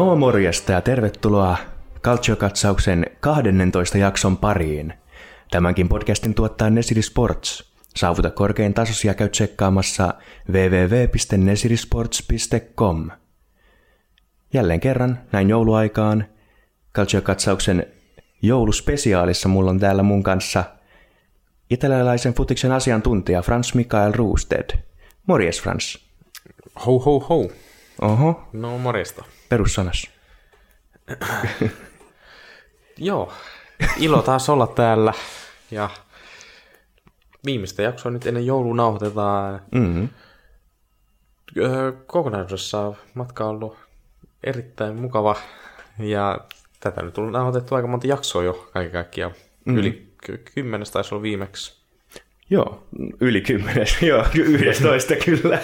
No morjesta ja tervetuloa Calcio-katsauksen 12 jakson pariin. Tämänkin podcastin tuottaa Nesiri Sports. Saavuta korkein tasosi ja käy tsekkaamassa www.nesirisports.com. Jälleen kerran, näin jouluaikaan, Calcio-katsauksen jouluspesiaalissa mulla on täällä mun kanssa italialaisen futiksen asiantuntija Frans Mikael Roosted. Morjes Frans. Ho ho ho. Oho, No morjesta. Perussanas. Joo, ilo taas olla täällä. Ja viimeistä jaksoa nyt ennen joulua nauhoitetaan. Mm-hmm. Öö, Kokonaisuudessaan matka on ollut erittäin mukava. Ja tätä nyt on nauhoitettu aika monta jaksoa jo kaiken kaikkiaan. Mm-hmm. Yli ky- kymmenes taisi olla viimeksi. Joo, yli kymmenes. Joo, yhdestoista kyllä.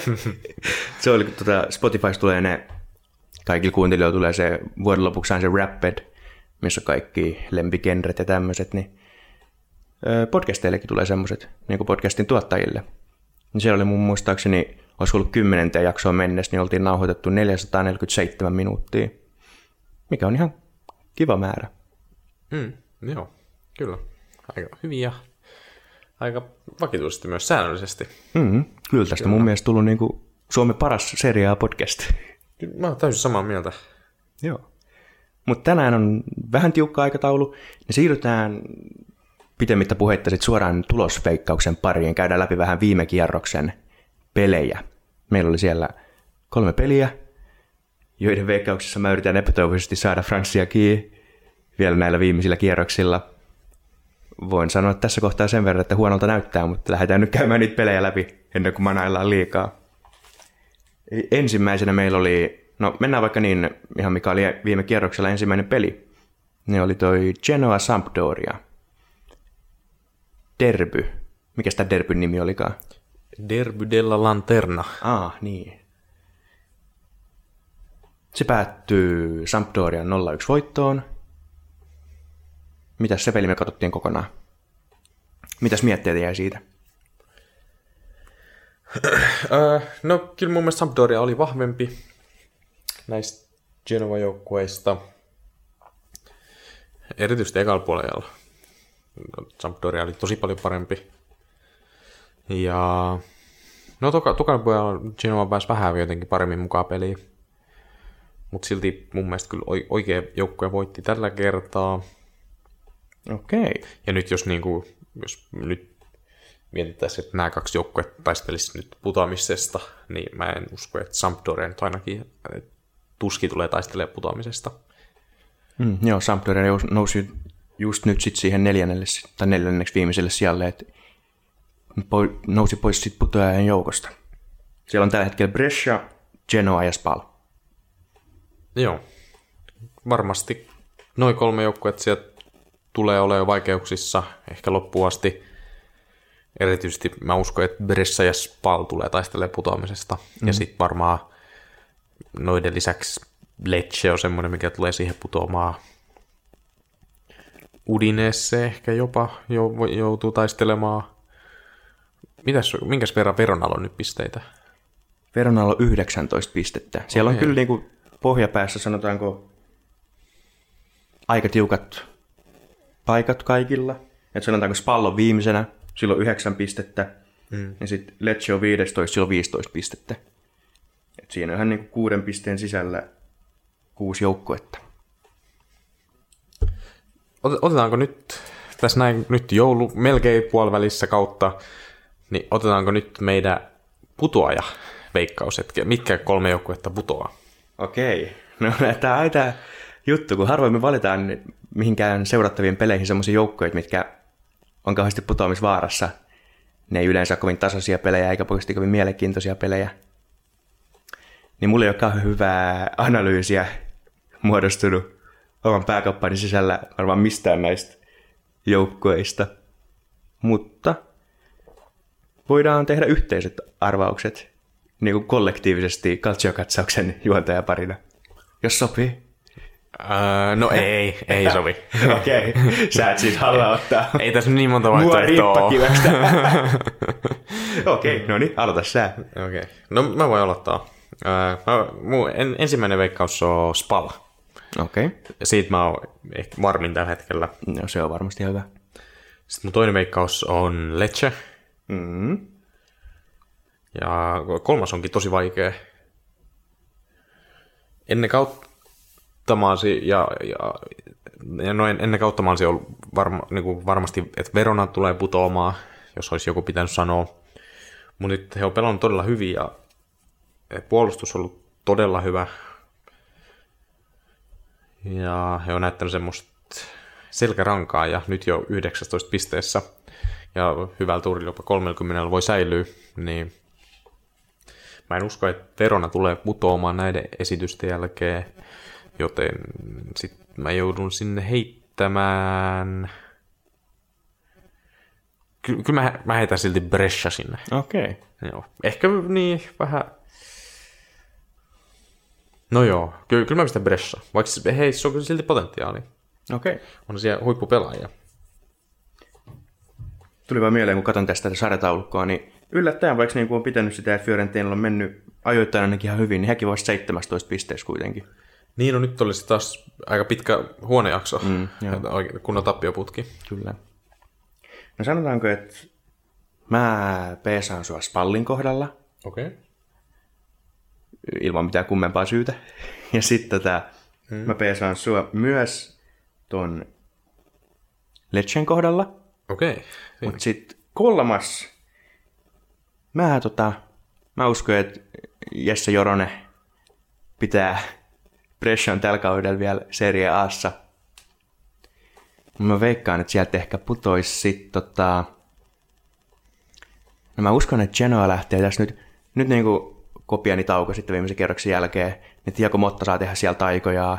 se oli, kun tuota, Spotifysta tulee ne, kaikilla kuuntelijoilla tulee se vuoden lopuksi se Rapped, missä on kaikki lempigenret ja tämmöiset, niin podcasteillekin tulee semmoiset, niin kuin podcastin tuottajille. Niin siellä oli mun muistaakseni, olisi ollut kymmenenteen jaksoa mennessä, niin oltiin nauhoitettu 447 minuuttia, mikä on ihan kiva määrä. Mm, joo, kyllä. Aika hyvin ja aika vakituisesti myös säännöllisesti. Mm-hmm. Kyllä tästä Kyllä. mun mielestä tullut niin kuin Suomen paras seriaa podcast. Mä oon täysin samaa mieltä. Joo. Mutta tänään on vähän tiukka aikataulu, niin siirrytään pitemmittä puheitta sit suoraan tulosveikkauksen pariin. Käydään läpi vähän viime kierroksen pelejä. Meillä oli siellä kolme peliä, joiden veikkauksissa mä yritän epätoivoisesti saada Franssia kiinni vielä näillä viimeisillä kierroksilla. Voin sanoa tässä kohtaa sen verran, että huonolta näyttää, mutta lähdetään nyt käymään niitä pelejä läpi ennen kuin manaillaan liikaa. Ensimmäisenä meillä oli, no mennään vaikka niin, ihan mikä oli viime kierroksella ensimmäinen peli. Ne oli toi Genoa Sampdoria. Derby. Mikä sitä Derbyn nimi olikaan? Derby della Lanterna. Ah, niin. Se päättyy Sampdorian 0-1 voittoon. Mitäs se peli me katsottiin kokonaan? Mitäs mietteitä jäi siitä? Öö, no kyllä mun mielestä Sampdoria oli vahvempi näistä Genova-joukkueista. Erityisesti ekalla puolella. Sampdoria oli tosi paljon parempi. Ja no toka, puolella Genova pääsi vähän jotenkin paremmin mukaan peliin. Mutta silti mun mielestä kyllä oi- oikea joukkue voitti tällä kertaa. Okei. Okay. Ja nyt jos, niinku, jos nyt mietittäisiin, että nämä kaksi joukkuetta taistelisivat nyt putoamisesta, niin mä en usko, että Sampdoria nyt ainakin tuski tulee taistelemaan putoamisesta. Mm, joo, Sampdoria nousi just nyt sit siihen neljännelle, tai neljänneksi viimeiselle sijalle, että nousi pois sit putoajan joukosta. Siellä on tällä hetkellä Brescia, Genoa ja Spal. Joo, varmasti noin kolme joukkuetta sieltä tulee olemaan vaikeuksissa ehkä loppuun asti. Erityisesti mä uskon, että Brescia ja Spal tulee taistelemaan putoamisesta. Mm. Ja sitten varmaan noiden lisäksi Lecce on semmoinen, mikä tulee siihen putoamaan. Udinese ehkä jopa joutuu taistelemaan. Mitäs, minkäs verran Veronalla on nyt pisteitä? Veronalla on 19 pistettä. Siellä okay. on kyllä niin kuin pohjapäässä sanotaanko aika tiukat paikat kaikilla. Et sanotaanko Spallo viimeisenä, silloin 9 pistettä. Mm. Ja sitten Lecce on 15, silloin 15 pistettä. Et siinä on ihan niin kuuden pisteen sisällä kuusi joukkuetta. Otetaanko nyt, tässä näin nyt joulu melkein puolivälissä kautta, niin otetaanko nyt meidän putoaja veikkaus, että mitkä kolme joukkuetta putoaa? Okei. No tämä on aita juttu, kun harvoin me valitaan mihinkään seurattaviin peleihin sellaisia joukkoja, mitkä on kauheasti putoamisvaarassa. Ne ei yleensä ole kovin tasaisia pelejä eikä oikeasti kovin mielenkiintoisia pelejä. Niin mulla ei ole kauhean hyvää analyysiä muodostunut oman pääkampanjan sisällä varmaan mistään näistä joukkoista. Mutta voidaan tehdä yhteiset arvaukset niin kuin kollektiivisesti kaltsiokatsauksen juontajaparina, jos sopii. Öö, no ei, ei sovi. Okei, okay. sä et siis halua ottaa Ei tässä niin monta vaihtoehtoa Okei, okay, no niin, aloita sä. Okei, okay. no mä voin aloittaa. Öö, mun en, ensimmäinen veikkaus on Spal. Okei. Okay. Siitä mä oon ehkä varmin tällä hetkellä. No, se on varmasti hyvä. Sitten mun toinen veikkaus on Lecce. Mm. Ja kolmas onkin tosi vaikea. Ennen kauttamaasi ja, ja, ja noin ennen kauttamaasi on varma, niin kuin varmasti, että Verona tulee putoamaan, jos olisi joku pitänyt sanoa. Mutta nyt he on pelannut todella hyvin ja puolustus on ollut todella hyvä. Ja he on näyttänyt semmoista selkärankaa ja nyt jo 19 pisteessä ja hyvällä tuurilla jopa 30 voi säilyä, niin mä en usko, että Verona tulee putoamaan näiden esitysten jälkeen, joten sit mä joudun sinne heittämään... Ky- kyllä mä, mä heitän silti Brescia sinne. Okei. Okay. Joo. Ehkä niin vähän... No joo, kyllä, kyllä mä pistän Brescia. Vaikka hei, se on kyllä silti potentiaali. Okei. Okay. On siellä huippupelaajia. Tuli vaan mieleen, kun katson tästä sarjataulukkoa, niin yllättäen, vaikka niin kuin on pitänyt sitä, että Fiorentinalla on mennyt ajoittain ainakin ihan hyvin, niin hekin voisi 17 pisteessä kuitenkin. Niin, no nyt olisi taas aika pitkä huonejakso, Mm, oikein kunnon tappioputki. Kyllä. No sanotaanko, että mä peesaan sua Spallin kohdalla, Okei. Okay. ilman mitään kummempaa syytä. Ja sitten tota, hmm. mä peesaan sua myös ton Lechen kohdalla. Okei. Okay. Mutta sitten kolmas, mä, tota, mä uskon, että Jesse Joronen pitää Pression tällä kaudella vielä Serie Assa. Mä veikkaan, että sieltä ehkä putoisi sit tota... No mä uskon, että Genoa lähtee tässä nyt, nyt niinku kopiani tauko sitten viimeisen kerroksen jälkeen. Niin Tiago Motta saa tehdä sieltä taikoja,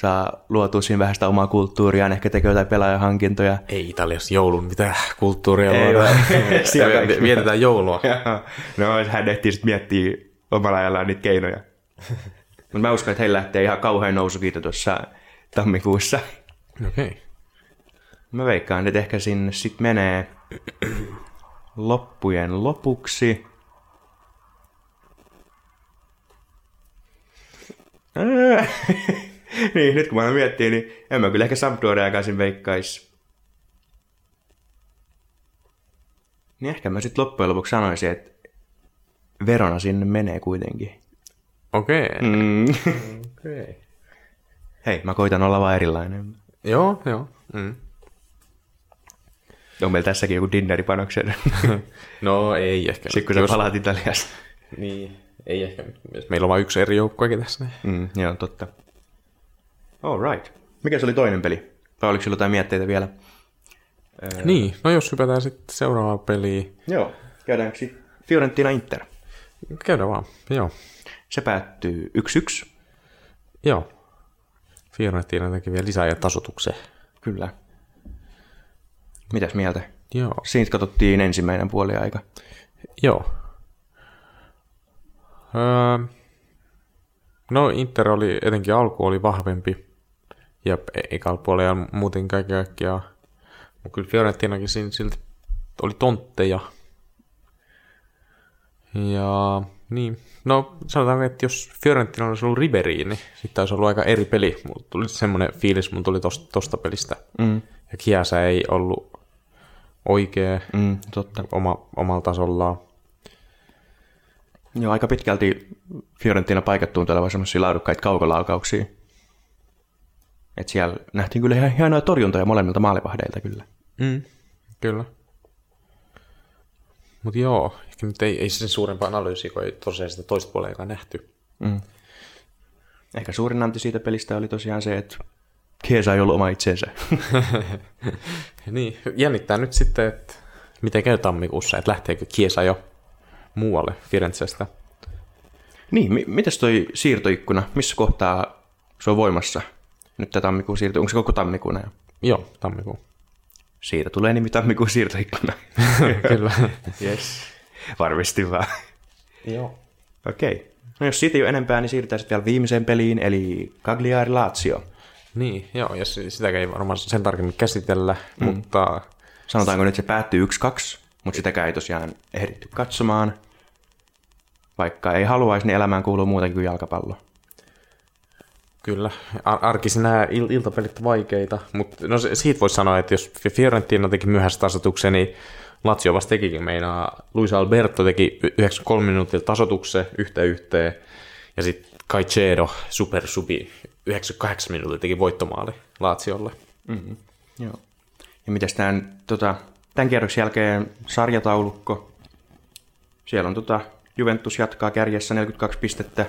saa luotua siinä vähän sitä omaa kulttuuriaan, ehkä tekee jotain pelaajahankintoja. Ei Italiassa joulun, mitä kulttuuria Ei. Siellä Siellä kaikki. Vietetään joulua. no hän ehtii sitten miettiä omalla ajallaan niitä keinoja. Mutta mä uskon, että heillä lähtee ihan kauhean nousukiito tuossa tammikuussa. Okei. Okay. Mä veikkaan, että ehkä sinne sitten menee loppujen lopuksi. Niin, nyt kun mä miettii, niin en mä kyllä ehkä Sampdoria aikaisin veikkais. Niin ehkä mä sitten loppujen lopuksi sanoisin, että Verona sinne menee kuitenkin. Okei. Okay. Mm. Okay. Hei, mä koitan olla vaan erilainen. Joo, joo. Mm. On meillä tässäkin joku dinneripanoksen. No ei ehkä. Sitten kun sä palaat Italiasta. Niin, ei ehkä. Meillä on vain yksi eri joukkuekin tässä. Niin. Mm, joo, totta. All right. Mikä se oli toinen peli? Vai oliko sillä jotain mietteitä vielä? niin, no jos hypätään sitten seuraavaan peliin. Joo. Käydäänkö Fiorentina Inter? Käydään vaan. Joo. Se päättyy 1-1. Joo. Fiorentina teki vielä lisää ja tasotukseen. Kyllä. Mitäs mieltä? Joo. Siitä katsottiin ensimmäinen puoli aika. Joo. Öö, no Inter oli, etenkin alku oli vahvempi. Ja ekalla puolella muuten kaiken kaikkiaan. Mutta kyllä Fiorentinakin silti oli tontteja. Ja niin, no sanotaan, että jos Fiorentina olisi ollut Riberiin, niin sitten olisi ollut aika eri peli. Mulla tuli semmoinen fiilis, mun tuli tosta, tosta pelistä. Mm. Ja Kiasa ei ollut oikea Mm, totta. oma, omalla tasollaan. Joo, aika pitkälti Fiorentina paikattuun tulevan semmoisia laadukkaita kaukolaukauksia. Et siellä nähtiin kyllä ihan hienoja torjuntoja molemmilta maalivahdeilta kyllä. Mm, kyllä. Mutta joo, ehkä nyt ei, ei sen suurempaa analyysiä, kun ei tosiaan sitä toista puolella nähty. Mm. Ehkä suurin anti siitä pelistä oli tosiaan se, että Kiesa ei ollut oma itsensä. Niin, jännittää nyt sitten, että miten käy tammikuussa, että lähteekö Kiesa jo muualle Firenzestä. niin, mi- mitäs toi siirtoikkuna? Missä kohtaa se on voimassa? Nyt tämä tammikuun siirto, onko se koko tammikuuna jo? Joo, tammikuu. Siitä tulee nimi tammikuun siirtoikkuna. Kyllä. yes. Varmisti vaan. joo. Okei. Okay. No jos siitä ei ole enempää, niin siirrytään sitten vielä viimeiseen peliin, eli Cagliari Lazio. Niin, joo, ja si- sitäkään ei varmaan sen tarkemmin käsitellä, mm. mutta Sanotaanko nyt se päättyy 1-2, mutta sitäkään ei tosiaan ehditty katsomaan. Vaikka ei haluaisi, niin elämään kuuluu muutakin kuin jalkapallo. Kyllä, Ar- arkisin nämä il- iltapelit vaikeita, mutta no siitä voisi sanoa, että jos Fiorentina teki myöhäistä tasotuksen, niin Lazio vasta tekikin meinaa. Luis Alberto teki 93 minuuttia tasotuksen yhteen yhteen, ja sitten Caicedo super subi 98 minuuttia teki voittomaali Laziolle. Mm-hmm. Joo. Ja mitäs tämän, tota, tämän kierroksen jälkeen sarjataulukko? Siellä on tota, Juventus jatkaa kärjessä 42 pistettä,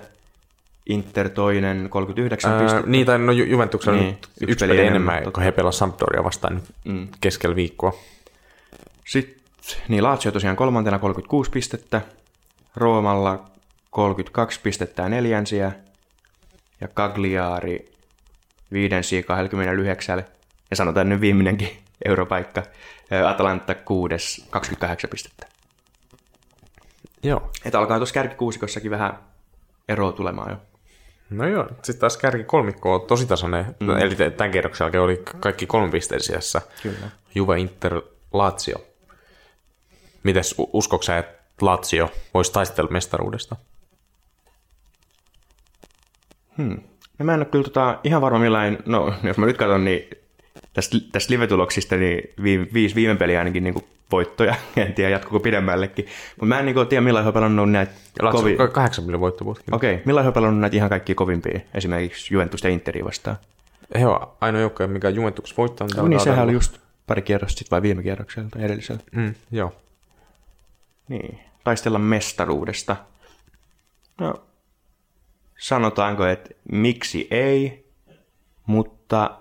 Inter toinen 39 Ää, pistettä. niin, tai no Ju- Juventuksella Niin, niin, yksi yksi peli peli enemmän, enemmän, kun he pelasivat Sampdoria vastaan nyt Mm. keskellä viikkoa. Sitten niin Lazio tosiaan kolmantena 36 pistettä, Roomalla 32 pistettä ja neljänsiä, ja Cagliari viidensiä 29, ja sanotaan nyt viimeinenkin europaikka, Atalanta kuudes 28 pistettä. Joo. Että alkaa tuossa kärkikuusikossakin vähän eroa tulemaan jo. No joo, sitten taas kärki kolmikko on tosi tasainen. Mm. Eli t- tämän kierroksen jälkeen oli kaikki kolme pisteen sijassa. Kyllä. Juve, Inter, Lazio. Mites u- uskotko sä, että Lazio voisi taistella mestaruudesta? No mä en ole kyllä tota, ihan varma millainen, no jos mä nyt katson, niin tästä, tästä live-tuloksista, niin vi, viisi viime peliä ainakin niin voittoja, en tiedä jatkuuko pidemmällekin. Mutta mä en niin tiedä millainen he on pelannut näitä kovin... Kovi... kahdeksan miljoonaa voittovuotta. Okei, okay. millainen he on pelannut näitä ihan kaikkia kovimpia, esimerkiksi Juventus ja Interia vastaan? He on ainoa joukkoja, mikä Juventus voittanut. No niin, sehän oli just pari kierrosta sitten vai viime kierroksella tai edellisellä. Mm, joo. Niin, taistella mestaruudesta. No, sanotaanko, että miksi ei, mutta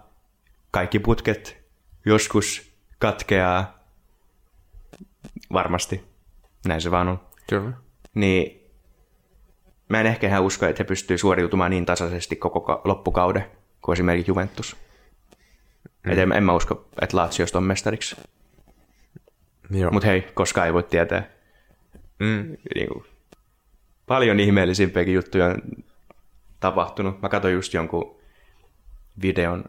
kaikki putket joskus katkeaa varmasti. Näin se vaan on. Kyllä. Niin mä en ehkä ihan usko, että he pystyy suoriutumaan niin tasaisesti koko ka- loppukauden kuin esimerkiksi Juventus. Mm. Et en, en mä usko, että Laziosta on mestariksi. Mutta hei, koskaan ei voi tietää. Mm. niin kuin, paljon ihmeellisimpiäkin juttuja on tapahtunut. Mä katsoin just jonkun videon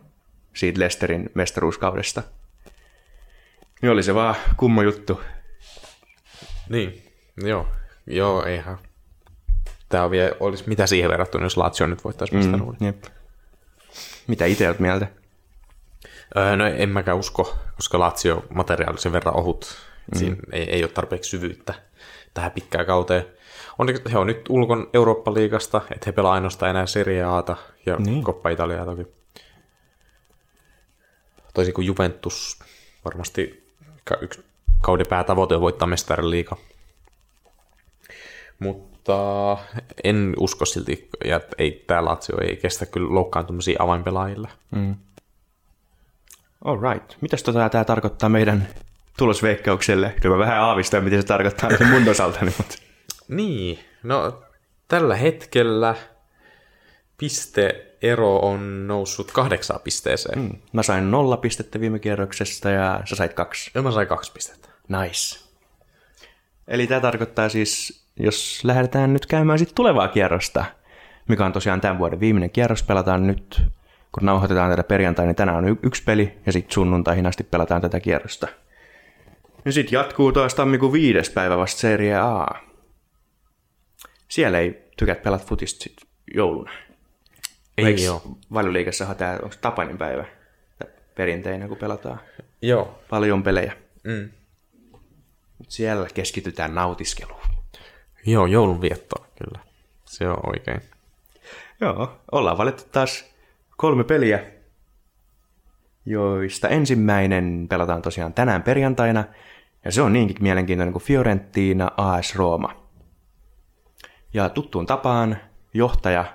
siitä Lesterin mestaruuskaudesta. Niin oli se vaan kummo juttu. Niin, joo. Joo, eihän. Tämä on vielä, olisi mitä siihen verrattuna, jos Lazio nyt voittaisi mestaruuden. Mm, jep. Mitä itse olet mieltä? Öö, no en mäkään usko, koska Lazio materiaali sen verran ohut. Mm. Siinä ei, ei ole tarpeeksi syvyyttä tähän pitkään kauteen. Onneksi he on nyt ulkon Eurooppa-liigasta, että he pelaa ainoastaan enää Serie Ata ja niin. Coppa Italiaa toki. Toisin kuin Juventus, varmasti yksi kauden päätavoite on voittaa mestarin liiga. Mutta en usko silti, että ei, tämä Lazio ei kestä kyllä loukkaantumisia avainpelaajille. All right. Mitäs tota tämä tarkoittaa meidän tulosveikkaukselle? Kyllä mä vähän aavistan, mitä se tarkoittaa ainakin mun osaltani, mutta... Niin, no tällä hetkellä pisteero on noussut kahdeksaan pisteeseen. Mm. Mä sain nolla pistettä viime kierroksesta ja sä sait kaksi. Ja mä sain kaksi pistettä. Nice. Eli tämä tarkoittaa siis, jos lähdetään nyt käymään sitten tulevaa kierrosta, mikä on tosiaan tämän vuoden viimeinen kierros, pelataan nyt, kun nauhoitetaan tätä perjantai, niin tänään on y- yksi peli, ja sitten sunnuntaihin asti pelataan tätä kierrosta. Ja sitten jatkuu taas tammikuun viides päivä vasta Serie A. Siellä ei tykät pelata futista sit jouluna. Ei Eiks oo. Valioliigassahan tämä on Tapanin päivä perinteinen, kun pelataan Joo. paljon pelejä. Mm. Mut siellä keskitytään nautiskeluun. Joo, joulun viettoa, kyllä. Se on oikein. Joo, ollaan valittu taas kolme peliä, joista ensimmäinen pelataan tosiaan tänään perjantaina, ja se on niinkin mielenkiintoinen kuin Fiorentina AS Rooma. Ja tuttuun tapaan johtaja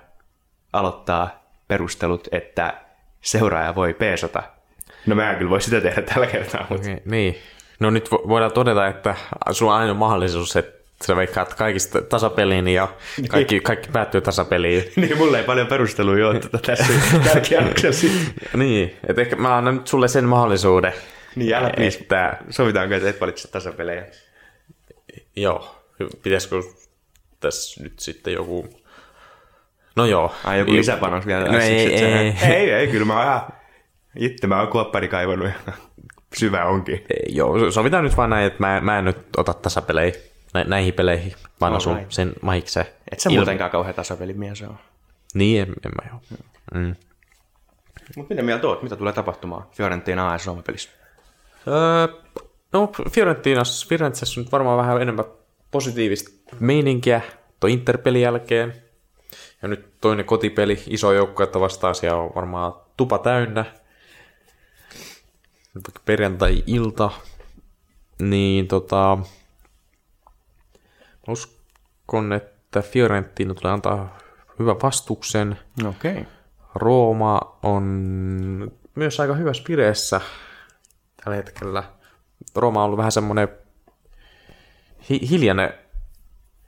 aloittaa perustelut, että seuraaja voi peesata. No mä en kyllä voi sitä tehdä tällä kertaa, mutta Okay, niin. No nyt vo- voidaan todeta, että sulla on aina mahdollisuus, että sä veikkaat kaikista tasapeliin ja kaikki, kaikki päättyy tasapeliin. niin mulla ei paljon perusteluja ole tätä tässä kierroksella. niin, että ehkä mä annan nyt sulle sen mahdollisuuden. Niin älä please. että, Sovitaanko, että et valitse tasapelejä? joo, pitäisikö tässä nyt sitten joku... No joo. Ai joku Joku- lisäpanos vielä. No ei, sä- ei, ei, ei, kyllä mä oon ihan... Itse mä oon kuoppari kaivannut ja syvä onkin. Ei, Joo, sovitaan nyt vaan näin, että mä, mä en nyt ota tasapelejä nä, näihin peleihin, vaan asun Alright. sen mahikseen. Et sä muutenkaan kauhean tasapelimies on. Niin, en, en mä joo. Mm. Mutta mitä mieltä oot? Mitä tulee tapahtumaan Fiorentina AS Roma-pelissä? Öö, no, Fiorentinas, Firenzessä nyt varmaan vähän enemmän positiivista meininkiä tuon Interpelin jälkeen. Ja nyt toinen kotipeli, iso joukko, että vastaan siellä on varmaan tupa täynnä. Perjantai-ilta. Niin tota... Uskon, että Fiorentina tulee antaa hyvän vastuksen. Okei. Okay. Rooma on myös aika hyvässä vireessä tällä hetkellä. Rooma on ollut vähän semmoinen hi- hiljainen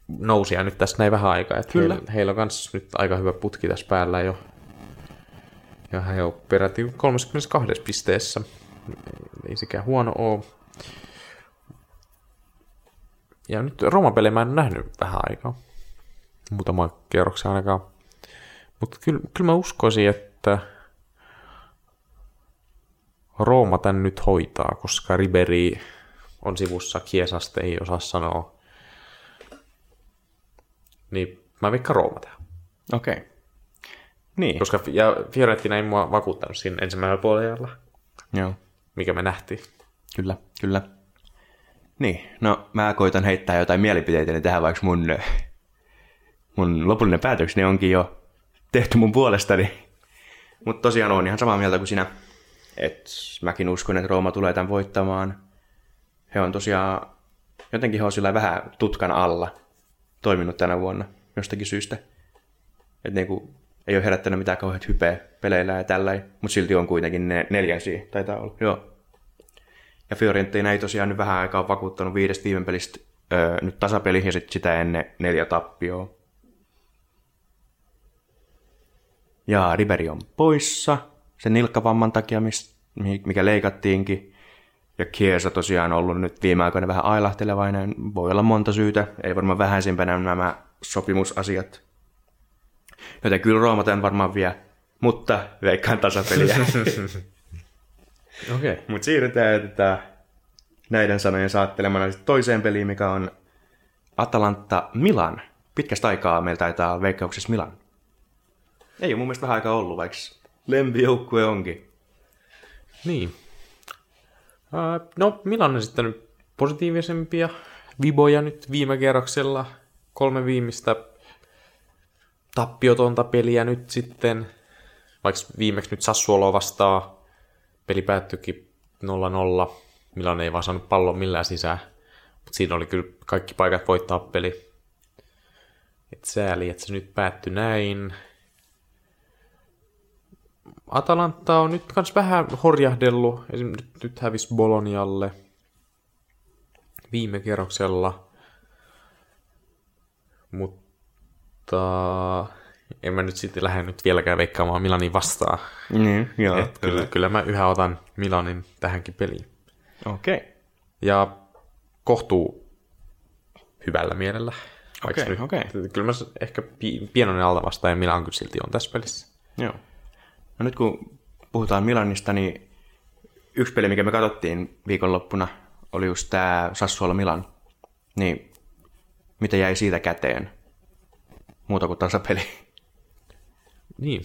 nousia nyt tässä näin vähän aikaa. Että Kyllä. Heillä, heillä on myös nyt aika hyvä putki tässä päällä jo. Ja he on peräti 32 pisteessä. Ei sekään huono ole. Ja nyt Roma-pelejä mä en nähnyt vähän aikaa. Muutama kierroksen ainakaan. Mutta kyllä, kyllä mä uskoisin, että Rooma tän nyt hoitaa, koska Riberi on sivussa Kiesasta, ei osaa sanoa. Niin mä veikkaan Rooma tähän. Okei. Okay. Niin. Koska ja Fiorentina ei mua vakuuttanut siinä ensimmäisellä puolella, Joo. mikä me nähtiin. Kyllä, kyllä. Niin, no mä koitan heittää jotain mielipiteitä niin tähän, vaikka mun, mun lopullinen päätökseni onkin jo tehty mun puolestani. Mutta tosiaan on ihan samaa mieltä kuin sinä. Et mäkin uskon, että Rooma tulee tämän voittamaan. He on tosiaan, jotenkin he on sillä vähän tutkan alla toiminut tänä vuonna jostakin syystä. Että niinku, ei ole herättänyt mitään kauheat hypeä peleillä ja tällä, mutta silti on kuitenkin ne neljänsiä, taitaa olla. Joo. Ja Fiorentina ei tosiaan nyt vähän aikaa vakuuttanut viidestä viime pelistä öö, nyt tasapeli ja sitten sitä ennen neljä tappioa. Ja Riberi on poissa sen nilkkavamman takia, mikä leikattiinkin. Ja Kiesa tosiaan ollut nyt viime aikoina vähän ailahtelevainen. Voi olla monta syytä, ei varmaan vähäisimpänä nämä sopimusasiat. Joten kyllä Rooma tämän varmaan vie, mutta veikkaan tasapeliä. Okei. Okay. Mutta siirrytään tätä näiden sanojen saattelemana toiseen peliin, mikä on Atalanta Milan. Pitkästä aikaa meillä taitaa veikkauksessa Milan. Ei ole mun mielestä vähän aikaa ollut, vaikka lempijoukkue onkin. Niin. No, Milan on esittänyt positiivisempia viboja nyt viime kerroksella. Kolme viimeistä tappiotonta peliä nyt sitten. Vaikka viimeksi nyt Sassuolo vastaa. Peli päättyikin 0-0. Milan ei vaan saanut pallon millään sisään. Mutta siinä oli kyllä kaikki paikat voittaa peli. Et sääli, että se nyt päättyi näin. Atalanta on nyt kans vähän horjahdellut. Esim. nyt, nyt hävisi Bolonialle viime kerroksella. Mutta en mä nyt sitten lähde nyt vieläkään veikkaamaan Milanin vastaan. Niin, joo. Et kyllä, kyllä mä yhä otan Milanin tähänkin peliin. Okei. Okay. Ja kohtuu hyvällä mielellä. Okei, nyt- okei. Kyllä mä ehkä pi- pienoinen alta vastaan ja Milan kyllä silti on tässä pelissä. Joo. No nyt kun puhutaan Milanista, niin yksi peli, mikä me katsottiin viikonloppuna, oli just tämä Sassuolo Milan. Niin mitä jäi siitä käteen? Muuta kuin tasapeli. Niin.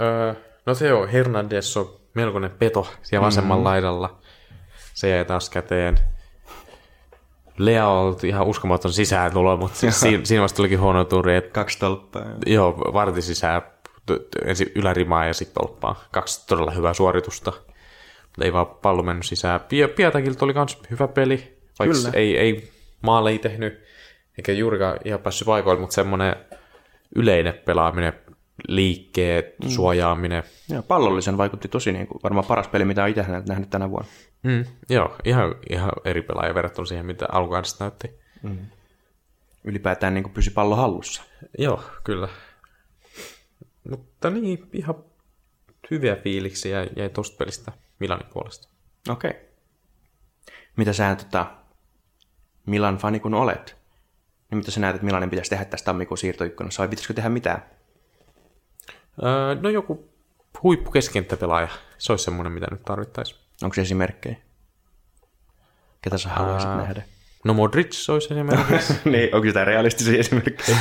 Öö, no se on, Hernandez on melkoinen peto siellä vasemmalla mm-hmm. laidalla. Se jäi taas käteen. Lea on ollut ihan uskomaton sisään tulo, mutta siinä, siinä vasta tulikin huono turi, että Kaksi tolppaa. joo, varti sisään ensin ylärimaa ja sitten tolppaan. Kaksi todella hyvää suoritusta. Mutta ei vaan pallo mennyt sisään. Pie- Pietakilta oli myös hyvä peli, vaikka Kyllä. ei, ei maalle ei tehnyt, eikä juurikaan ihan päässyt paikoille, mutta semmoinen yleinen pelaaminen, liikkeet, mm. suojaaminen. Joo, pallollisen vaikutti tosi niin kuin, varmaan paras peli, mitä olen itse nähnyt tänä vuonna. Mm, joo, ihan, ihan eri pelaaja verrattuna siihen, mitä alkukaudesta näytti. Ylipäätään niin kuin pysy pallo hallussa. Joo, kyllä. Mutta niin, ihan hyviä fiiliksiä jäi tosta pelistä Milanin puolesta. Okei. Okay. Mitä sä tota, Milan fani kun olet, niin mitä sä näet, että Milanin pitäisi tehdä tästä tammikuun siirtoikkunassa, vai pitäisikö tehdä mitään? Öö, no joku huippu keskenttäpelaaja, se olisi semmoinen, mitä nyt tarvittaisiin. Onko se esimerkkejä? Ketä sä haluaisit Ää. nähdä? No Modric olisi esimerkiksi. niin, onko sitä realistisia esimerkkejä?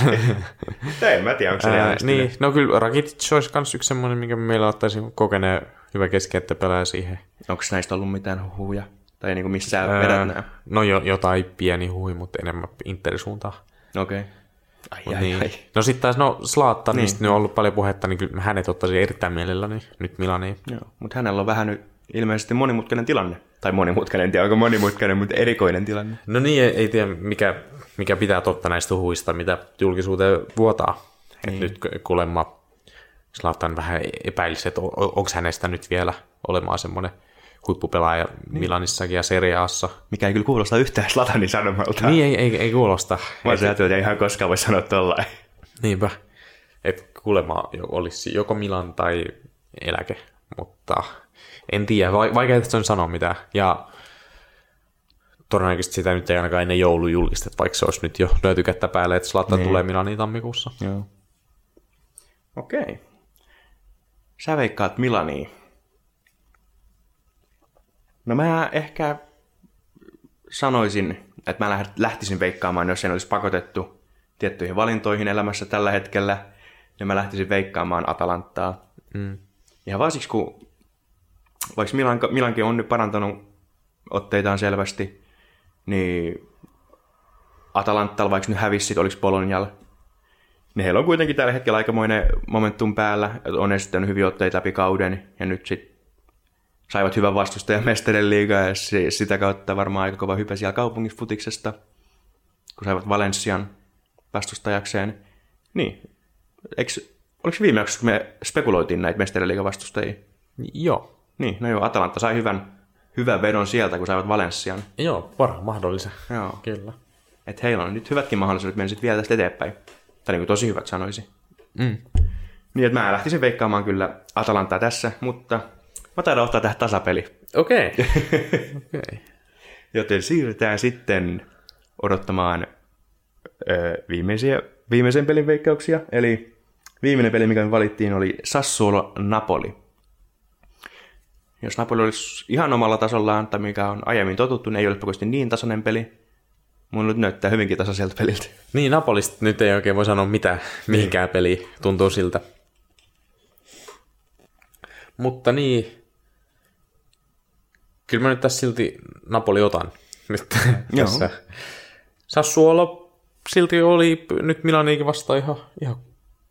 en mä tiedä, onko se realistinen. niin, no kyllä Rakitic olisi myös yksi semmoinen, mikä meillä ottaisi kokeneen hyvä keskeyttäpelaaja siihen. Onko näistä ollut mitään huhuja? Tai niinku missä Ää, vedät nää? No jo, jotain pieni hui, mutta enemmän Interin suuntaan. Okei. Okay. Ai, Mut ai, niin. ai. No sitten taas, no Slaatta, niin. Niin. mistä nyt on ollut paljon puhetta, niin kyllä hänet ottaisin erittäin mielelläni nyt Milaniin. Joo, mutta hänellä on vähän nyt ilmeisesti monimutkainen tilanne. Tai monimutkainen, en tiedä onko monimutkainen, mutta erikoinen tilanne. No niin, ei, ei tiedä mikä, mikä pitää totta näistä huhuista, mitä julkisuuteen vuotaa. Niin. Et nyt kuulemma Zlatan vähän epäilisi, että onko hänestä nyt vielä olemaan semmoinen huippupelaaja niin. Milanissakin ja Serie A:ssa. Mikä ei kyllä kuulosta yhtään Slatanin sanomalta. Niin, ei, ei, ei kuulosta. Mä oon että ei ihan koskaan voi sanoa tollain. Niinpä. Että kuulemma olisi joko Milan tai eläke, mutta en tiedä, vai- vaikea tästä on sanoa mitään. Ja todennäköisesti sitä nyt ei ainakaan ennen joulu julkistet, vaikka se olisi nyt jo löyty kättä päälle, että Zlatan Niin. tulee Milaniin tammikuussa. Joo. Okei. Okay. Sä veikkaat Milaniin. No mä ehkä sanoisin, että mä läht- lähtisin veikkaamaan, jos en olisi pakotettu tiettyihin valintoihin elämässä tällä hetkellä, niin mä lähtisin veikkaamaan Atalantaa. Mm. Ihan vaan siksi, kun vaikka Milan, Milankin on nyt parantanut otteitaan selvästi, niin Atalantalla, vaikka nyt hävisi, oliko Bolonialla, niin heillä on kuitenkin tällä hetkellä aikamoinen momentum päällä, että on esittänyt hyviä otteita läpi kauden, ja nyt sitten saivat hyvän vastustajan mestarien liigaa, ja si- sitä kautta varmaan aika kova hype siellä kaupungisfutiksesta, kun saivat Valenssian vastustajakseen. Niin, Eiks, oliko viime jaksossa, kun me spekuloitiin näitä mestarien vastustajia? Joo. Niin, no joo, Atalanta sai hyvän, hyvän vedon sieltä, kun saivat Valenssian. Joo, parhaan mahdollisen. Joo. Kyllä. Että heillä on nyt hyvätkin mahdollisuudet mennä sitten vielä tästä eteenpäin. Tai niin kuin tosi hyvät sanoisin. Mm. Niin, että mä lähtisin veikkaamaan kyllä Atalantaa tässä, mutta mä taidan ottaa tähän tasapeli. Okei. Okei. Joten siirrytään sitten odottamaan ö, viimeisiä, viimeisen pelin veikkauksia. Eli viimeinen peli, mikä me valittiin, oli Sassuolo Napoli. Jos Napoli olisi ihan omalla tasollaan, tai mikä on aiemmin totuttu, niin ei ole pakosti niin tasainen peli. Mun nyt näyttää hyvinkin tasaiselta peliltä. Niin, Napolista nyt ei oikein voi sanoa mitä, mihinkään peli tuntuu siltä. Mutta niin, kyllä mä nyt tässä silti Napoli otan nyt tässä. Sassuolo silti oli nyt Milaniikin vastaan ihan, ihan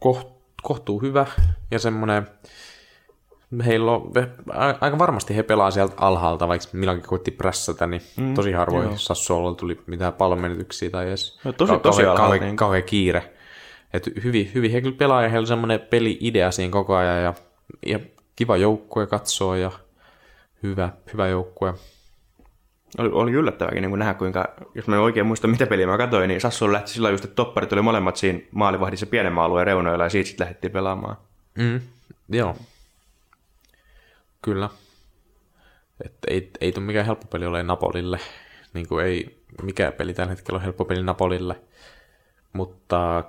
koht, kohtuu hyvä ja semmoinen, heillä on, a- aika varmasti he pelaa sieltä alhaalta, vaikka Milankin koitti prässätä, niin mm, tosi harvoin joo. Sassuolo tuli mitään pallonmenetyksiä tai edes No, tosi- kau- tosi kauhean, kauhean, niin. kauhean kiire. Et hyvin, hyvin he kyllä pelaa ja heillä on semmoinen peli-idea siinä koko ajan ja, ja kiva joukkue katsoa ja hyvä, hyvä joukkue. Oli, oli yllättävääkin niin nähdä, kuinka, jos mä en oikein muista, mitä peliä mä katsoin, niin Sassuolo lähti sillä just, että topparit oli molemmat siinä maalivahdissa pienemmän alueen reunoilla ja siitä sitten lähdettiin pelaamaan. Mm, joo. Kyllä. Et ei, ei tule mikään helppo peli ole Napolille. Niin kuin ei mikään peli tällä hetkellä ole helppo peli Napolille. Mutta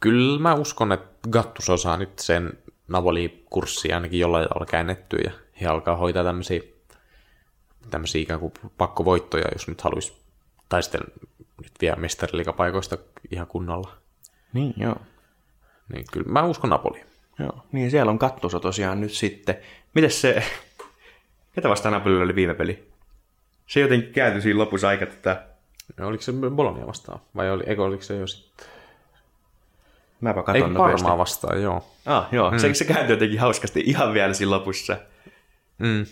kyllä mä uskon, että Gattus osaa nyt sen Napoli-kurssi ainakin jollain tavalla käännettyä ja he alkaa hoitaa tämmöisiä, tämmöisiä ikään kuin pakkovoittoja, jos nyt haluaisi taistella nyt vielä mestariliikapaikoista ihan kunnolla. Niin, joo. Niin kyllä mä uskon Napoliin. Joo, niin siellä on kattuso tosiaan nyt sitten. Mites se, ketä vastaan Napolilla oli viime peli? Se jotenkin kääntyi siinä lopussa aika tätä, No, oliko se Bologna vastaan? Vai oli, eikö oliko se jo sitten? mäpä Ei katon nopeasti. Parmaa vastaan, joo. Ah, joo, mm. se, se kääntyi jotenkin hauskasti ihan vielä siinä lopussa. Mm.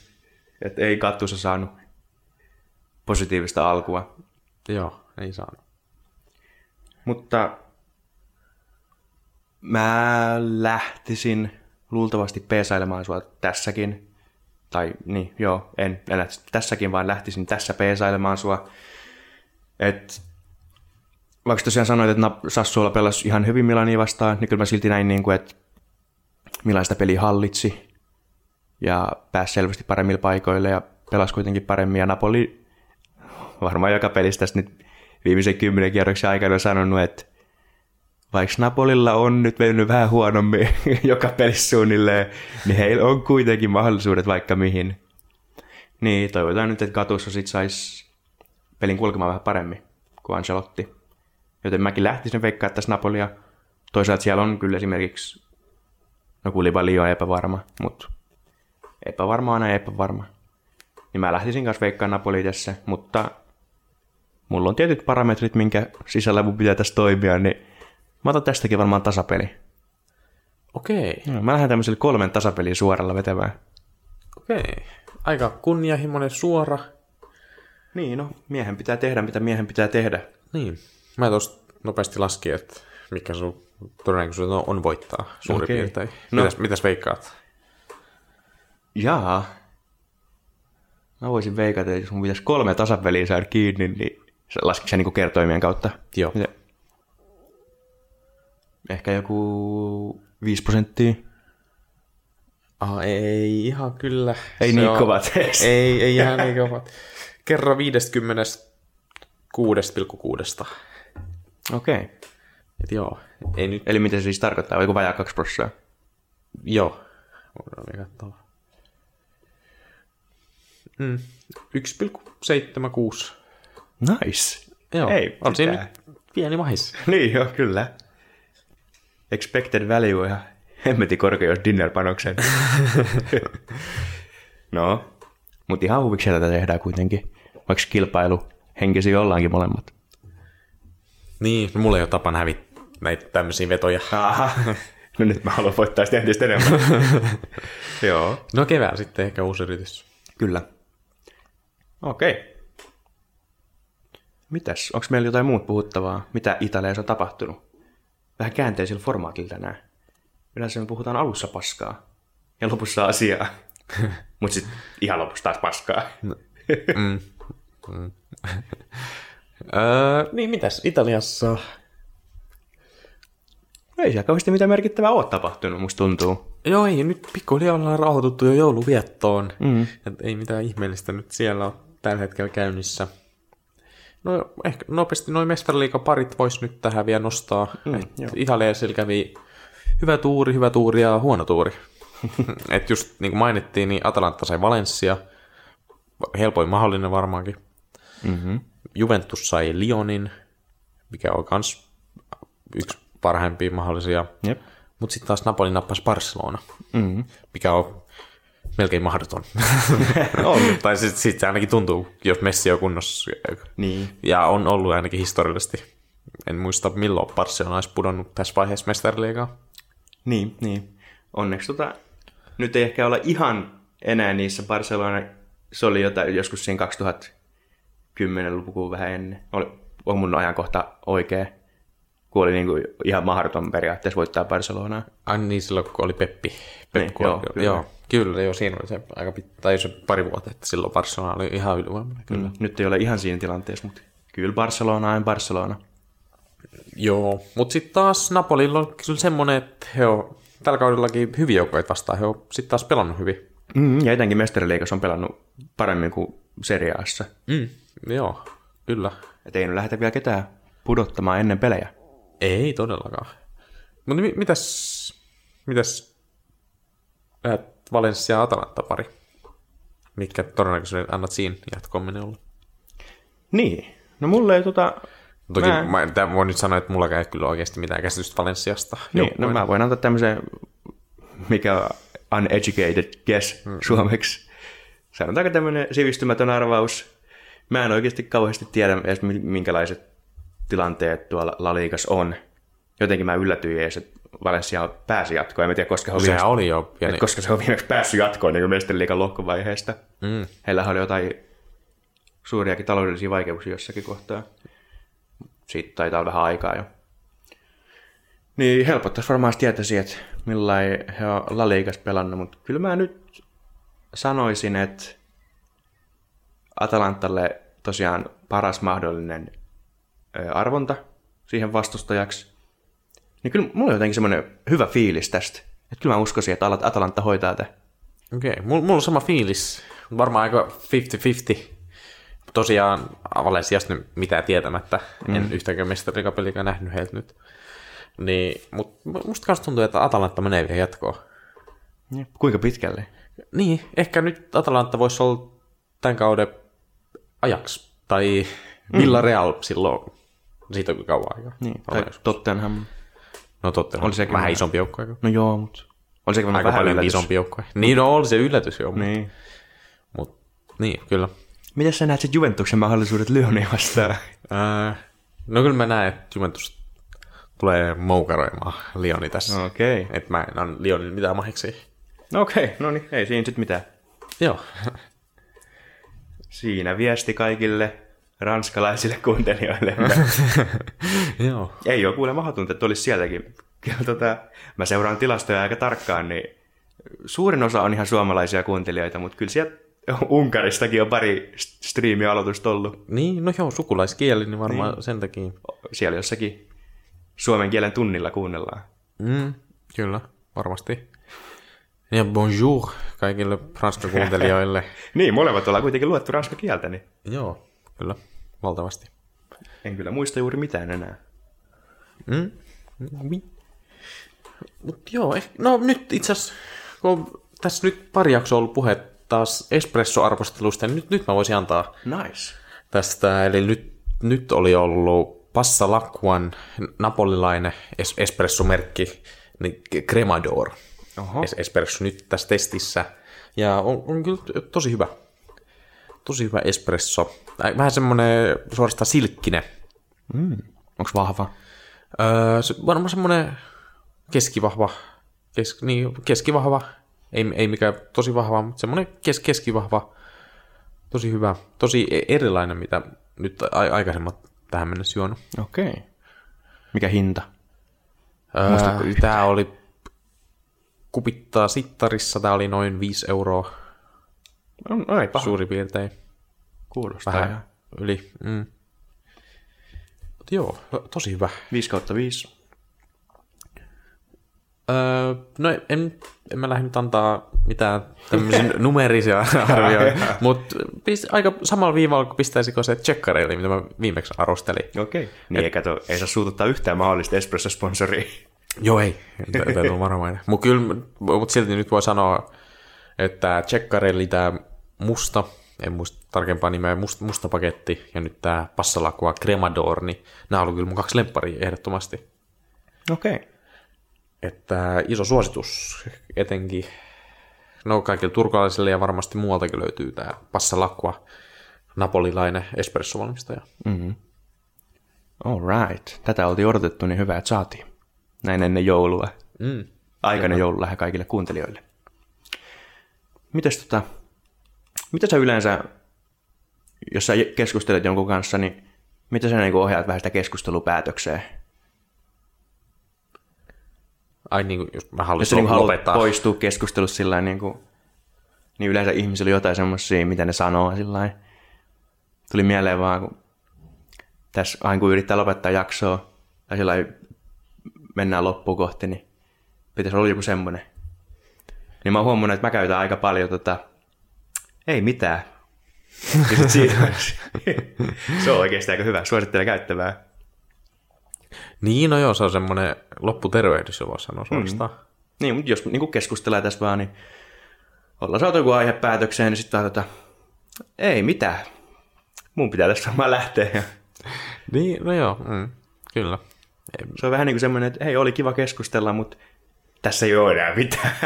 Että ei kattuso saanut positiivista alkua. Joo, ei saanut. Mutta mä lähtisin luultavasti peesailemaan sua tässäkin. Tai niin, joo, en, en lähtisi tässäkin, vaan lähtisin tässä peesailemaan sua. Et, vaikka tosiaan sanoit, että Sassuola pelasi ihan hyvin Milania vastaan, niin kyllä mä silti näin, niin kuin, että Milan sitä peliä hallitsi ja pääsi selvästi paremmille paikoille ja pelasi kuitenkin paremmin. Ja Napoli varmaan joka pelistä nyt viimeisen kymmenen kierroksen aikana on sanonut, että vaikka Napolilla on nyt mennyt vähän huonommin joka pelissä suunnilleen, niin heillä on kuitenkin mahdollisuudet vaikka mihin. Niin, toivotaan nyt, että Katussa sit saisi pelin kulkemaan vähän paremmin kuin Ancelotti. Joten mäkin lähtisin veikkaa tässä Napolia. Toisaalta siellä on kyllä esimerkiksi, no Koulibaly on epävarma, mutta epävarma aina epävarma. Niin mä lähtisin kanssa veikkaa Napoli tässä, mutta mulla on tietyt parametrit, minkä sisällä mun pitää tässä toimia, niin mä otan tästäkin varmaan tasapeli. Okei, No, mä lähden tämmöiselle kolmen tasapeliin suoralla vetämään. okei. Aika kunnianhimoinen suora. Niin, no, miehen pitää tehdä, mitä miehen pitää tehdä. Niin. Mä tuosta nopeasti laskin, että mikä sun todennäköisyys on, on voittaa suurin Okei. piirtein. No. Mitäs, mitäs veikkaat? Jaa. Mä voisin veikata, että jos mun pitäisi kolme tasapeliä saada kiinni, niin se laskiko se niinku kertoimien kautta? Joo. Miten? Ehkä joku 5 prosenttia. Ah, ei ihan kyllä. Ei Se niin on- kovat edes. Ei, ei ihan niin kovat. Kerro 56,6. Okei. Okay. Et joo, ei nyt, Eli mitä se siis tarkoittaa? Joku vajaa 2 prosenttia? joo. Voidaan katsoa. Mm, 1,76. Nice. Joo, Ei on siinä pieni mahis. Niin joo, kyllä. Expected value ihan hemmetin korkea, jos dinner-panoksen. no, mutta ihan huviksella tätä tehdään kuitenkin. Vaikka kilpailu henkisiä ollaankin molemmat. Niin, no mulla ei ole tapana hävittää näitä tämmöisiä vetoja. Aha. No nyt mä haluan voittaa sitä entistä enemmän. Joo. No kevään sitten ehkä uusi yritys. Kyllä. Okei. Mitäs? Onko meillä jotain muut puhuttavaa? Mitä Italiassa on tapahtunut? Vähän käänteisellä formaatilla tänään. Yleensä me puhutaan alussa paskaa ja lopussa asiaa. Mutta sitten ihan lopussa taas paskaa. Mm. Mm. öö, niin mitäs Italiassa? Ei siellä kauheasti mitään merkittävää ole tapahtunut, musta tuntuu. Joo, ei nyt pikkuhiljaa ollaan rauhoituttu jo jouluviettoon. Mm. Et ei mitään ihmeellistä nyt siellä ole tällä hetkellä käynnissä. No ehkä nopeasti noin mestariliigaparit vois nyt tähän vielä nostaa. Mm, joo. Italiassa kävi hyvä tuuri, hyvä tuuri ja huono tuuri. Et just niin kuin mainittiin, niin Atalanta sai Valencia. Helpoin mahdollinen varmaankin. Mm-hmm. Juventus sai Lyonin, mikä on kans yksi parhaimpia mahdollisia. Mutta sitten taas Napoli nappasi Barcelona, Mm-hmm. mikä on melkein mahdoton. on. tai sitten sit se ainakin tuntuu, jos Messi on kunnossa. Niin. Ja on ollut ainakin historiallisesti. En muista milloin Barcelona olisi pudonnut tässä vaiheessa mestariliigaa. Niin, niin. Onneksi tota, nyt ei ehkä olla ihan enää niissä Barcelona, se oli jotain, joskus siinä 2010-lukuun vähän ennen. Oli, on mun ajankohta oikea, kun oli niinku ihan mahdoton periaatteessa voittaa Barcelonaa. Ai niin, silloin kun oli Peppi. Pep Niin, joo, joo, kyllä, joo, siinä oli se aika pit, tai se pari vuotta, että silloin Barcelona oli ihan ylivoimainen, kyllä. Mm. Nyt ei ole ihan siinä tilanteessa, mutta kyllä Barcelona on Barcelona. Joo, mutta sitten taas Napolilla on kyllä semmoinen, että he on tällä kaudellakin hyviä joukkoja vastaan, he on sitten taas pelannut hyvin. Mm, ja etenkin mestariliigassa on pelannut paremmin kuin seriaassa. Mm, joo, kyllä. Et ei nyt lähdetä vielä ketään pudottamaan ennen pelejä. Ei todellakaan. Mutta mi- mitäs, mitäs lähdet Valencia ja Atalanta pari? Mitkä todennäköisesti annat siinä jatkoon olla? Niin. No mulle ei tota... Toki Mä- mä, mä voin nyt sanoa, että mulla ei kyllä oikeasti mitään käsitystä Valensiasta. Niin, no mä voin antaa tämmöisen, mikä uneducated guess mm. suomeksi. Sanotaanko tämmöinen sivistymätön arvaus. Mä en oikeasti kauheasti tiedä edes mi- minkälaiset tilanteet tuolla La Ligas on. Jotenkin mä yllätyin edes, että Valencia pääsi jatkoon. En tiedä, koska Sehän viimeksi, oli jo pieni. koska se on viimeksi päässyt jatkoon niin mestariliigan lohkovaiheesta. Mm. Heillä oli jotain suuriakin taloudellisia vaikeuksia jossakin kohtaa. Siitä taitaa olla vähän aikaa jo. Niin helpottaisi varmaan tietäisi, että millain he on La Ligas pelannut, mutta kyllä mä nyt sanoisin, että Atalantalle tosiaan paras mahdollinen arvonta siihen vastustajaksi. Niin kyllä mulla on jotenkin semmoinen hyvä fiilis tästä. Että kyllä mä uskoisin, että At- Atalanta hoitaa tätä. Okei, okay. mulla, on sama fiilis. Varmaan aika 50-50. Tosiaan Valensiasta nyt mitään tietämättä. Mm. En yhtäkään mestarikapelikä nähnyt heiltä nyt. Niin, mutta musta kanssa tuntuu, että Atalanta menee vielä jatkoon. Ja Kuinka pitkälle? Niin, ehkä nyt Atalanta voisi olla tämän kauden ajaksi. Tai Villarreal silloin, siitä on kauan aikaa. Niin, tai Tottenham. No totta, Oli sekin vähän isompi joukko aika. No joo, mutta oli sekin Aika vähän paljon yllätys. isompi joukko. Niin, no oli se yllätys joo. Niin. Niin. Mut, niin, kyllä. Miten sä näet sit Juventuksen mahdollisuudet Lyonia vastaan? Ää, no kyllä mä näen, että Juventus tulee moukaroimaan Lioni tässä. Okei. Että mä en anna Lionille mitään mahiksi. No okei, no niin, ei siinä sit mitään. Joo. Siinä viesti kaikille ranskalaisille kuuntelijoille. Joo. ei ole kuule mahdotonta, että olisi sieltäkin. Tota, mä seuraan tilastoja aika tarkkaan, niin suurin osa on ihan suomalaisia kuuntelijoita, mutta kyllä sieltä Unkaristakin on pari st- striimialoitusta ollut. Niin, no joo, sukulaiskieli, niin varmaan niin. sen takia. Siellä jossakin suomen kielen tunnilla kuunnellaan. Mm, kyllä, varmasti. Ja bonjour kaikille ranskan kuuntelijoille. Niin, molemmat ollaan kuitenkin luettu ranska kieltä, niin joo, kyllä, valtavasti. en kyllä muista juuri mitään enää. Mm. Mut joo, eh, no nyt itse asiassa, kun tässä nyt pari jaksoa ollut puhe taas espresso-arvostelusta, niin nyt, nyt mä voisin antaa Nice. tästä, eli nyt, nyt oli ollut Passa Lakuan napolilainen es- espresso-merkki, niin Cremador. Oho. Es- espresso nyt tässä testissä. Ja on, on kyllä tosi hyvä. Tosi hyvä espresso. Äh, Vähän semmonen suorastaan silkkinen. Onks vahva? Öö, se, varmaan semmonen keskivahva. Kes, niin, keskivahva. Ei, ei mikään tosi vahva, mutta semmonen kes, keskivahva. Tosi hyvä. Tosi e- erilainen, mitä nyt a- aikaisemmat tähän mennessä juonut. Okei. Mikä hinta? Öö, tää oli kupittaa sittarissa, tää oli noin 5 euroa No, ei paha. suurin piirtein. Kuulostaa Vähän ihan. yli. Mm. Mut joo, tosi hyvä. 5 kautta 5. Öö, no en, en mä lähde nyt antaa mitään tämmöisiä numerisia arvioita, mutta aika samalla viivalla kuin pistäisikö se checkareille, mitä mä viimeksi arvostelin. Okei. Niin, eikä to, ei saa suututtaa yhtään mahdollista espresso-sponsoria. Joo, ei. Täytyy olla varovainen. Mutta mutta silti nyt voi sanoa, että checkarelli tämä musta, en muista tarkempaa nimeä, musta, musta paketti, ja nyt tämä Passalakua Cremador, niin nämä on kyllä mun kaksi lempparia ehdottomasti. Okei. Että iso suositus etenkin, no kaikille turkalaisille ja varmasti muualtakin löytyy tämä Passalakua, napolilainen espressovalmistaja. All right. Tätä oltiin odotettu, niin hyvä, että saatiin. Näin ennen joulua. Mm. Aikainen joululähä kaikille kuuntelijoille. Mites tota, mitä sä yleensä, jos sä keskustelet jonkun kanssa, niin mitä sä niin ohjaat vähän sitä keskustelua päätökseen? Ai niin kuin, jos mä Jos haluaisin niin haluat lopettaa. poistua keskustelussa sillä niin kuin, niin yleensä ihmisillä on jotain semmoisia, mitä ne sanoo sillä. Tuli mieleen vaan, kun tässä aina kun yrittää lopettaa jaksoa, tai sillä mennään loppuun kohti, niin pitäisi olla joku semmoinen. Niin mä oon huomannut, että mä käytän aika paljon tota, ei mitään. Ja siitä, se on oikeasti aika hyvä, suosittelen käyttävää. Niin, no joo, se on semmoinen lopputervehdys, jo voisi sanoa suorastaan. Mm. Niin, mutta jos niin keskustellaan tässä vaan, niin ollaan saatu joku aihe päätökseen, niin sitten tota, ei mitään. Mun pitää tässä varmaan lähteä. Niin, no joo, mm, kyllä. Ei, se on vähän niin kuin semmoinen, että hei, oli kiva keskustella, mutta tässä ei ole enää mitään.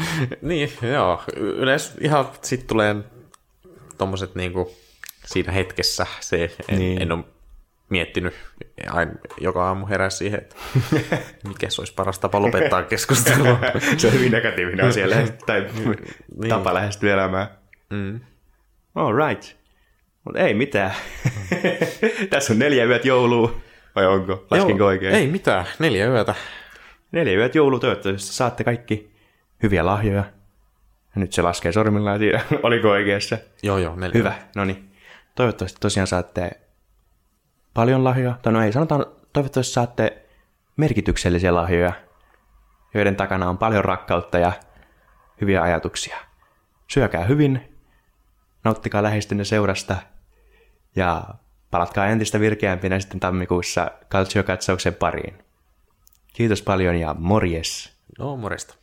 niin, joo. Yleensä ihan sit tulee tommoset niinku siinä hetkessä se, en, Niin. en ole miettinyt aina joka aamu herää siihen, että mikä se olisi paras tapa lopettaa keskustelua. se on hyvin negatiivinen asia lähest- tai Niin. tapa lähestyä elämää. mm. All right. Mutta ei mitään. tässä on neljä yöt joulua. Vai onko? Laskinko Joo, oikein? Ei mitään, neljä yötä. Neljä yöt joulua toivottavasti saatte kaikki hyviä lahjoja. Ja nyt se laskee sormillaan tiedä, oliko oikeassa. Joo, joo, neljä. Hyvä, no niin. Toivottavasti tosiaan saatte paljon lahjoja. Tai no ei, sanotaan, toivottavasti saatte merkityksellisiä lahjoja, joiden takana on paljon rakkautta ja hyviä ajatuksia. Syökää hyvin, nauttikaa läheistynne seurasta ja palatkaa entistä virkeämpinä sitten tammikuussa Calcio-katsauksen pariin. Kiitos paljon ja morjes! No, morjesta.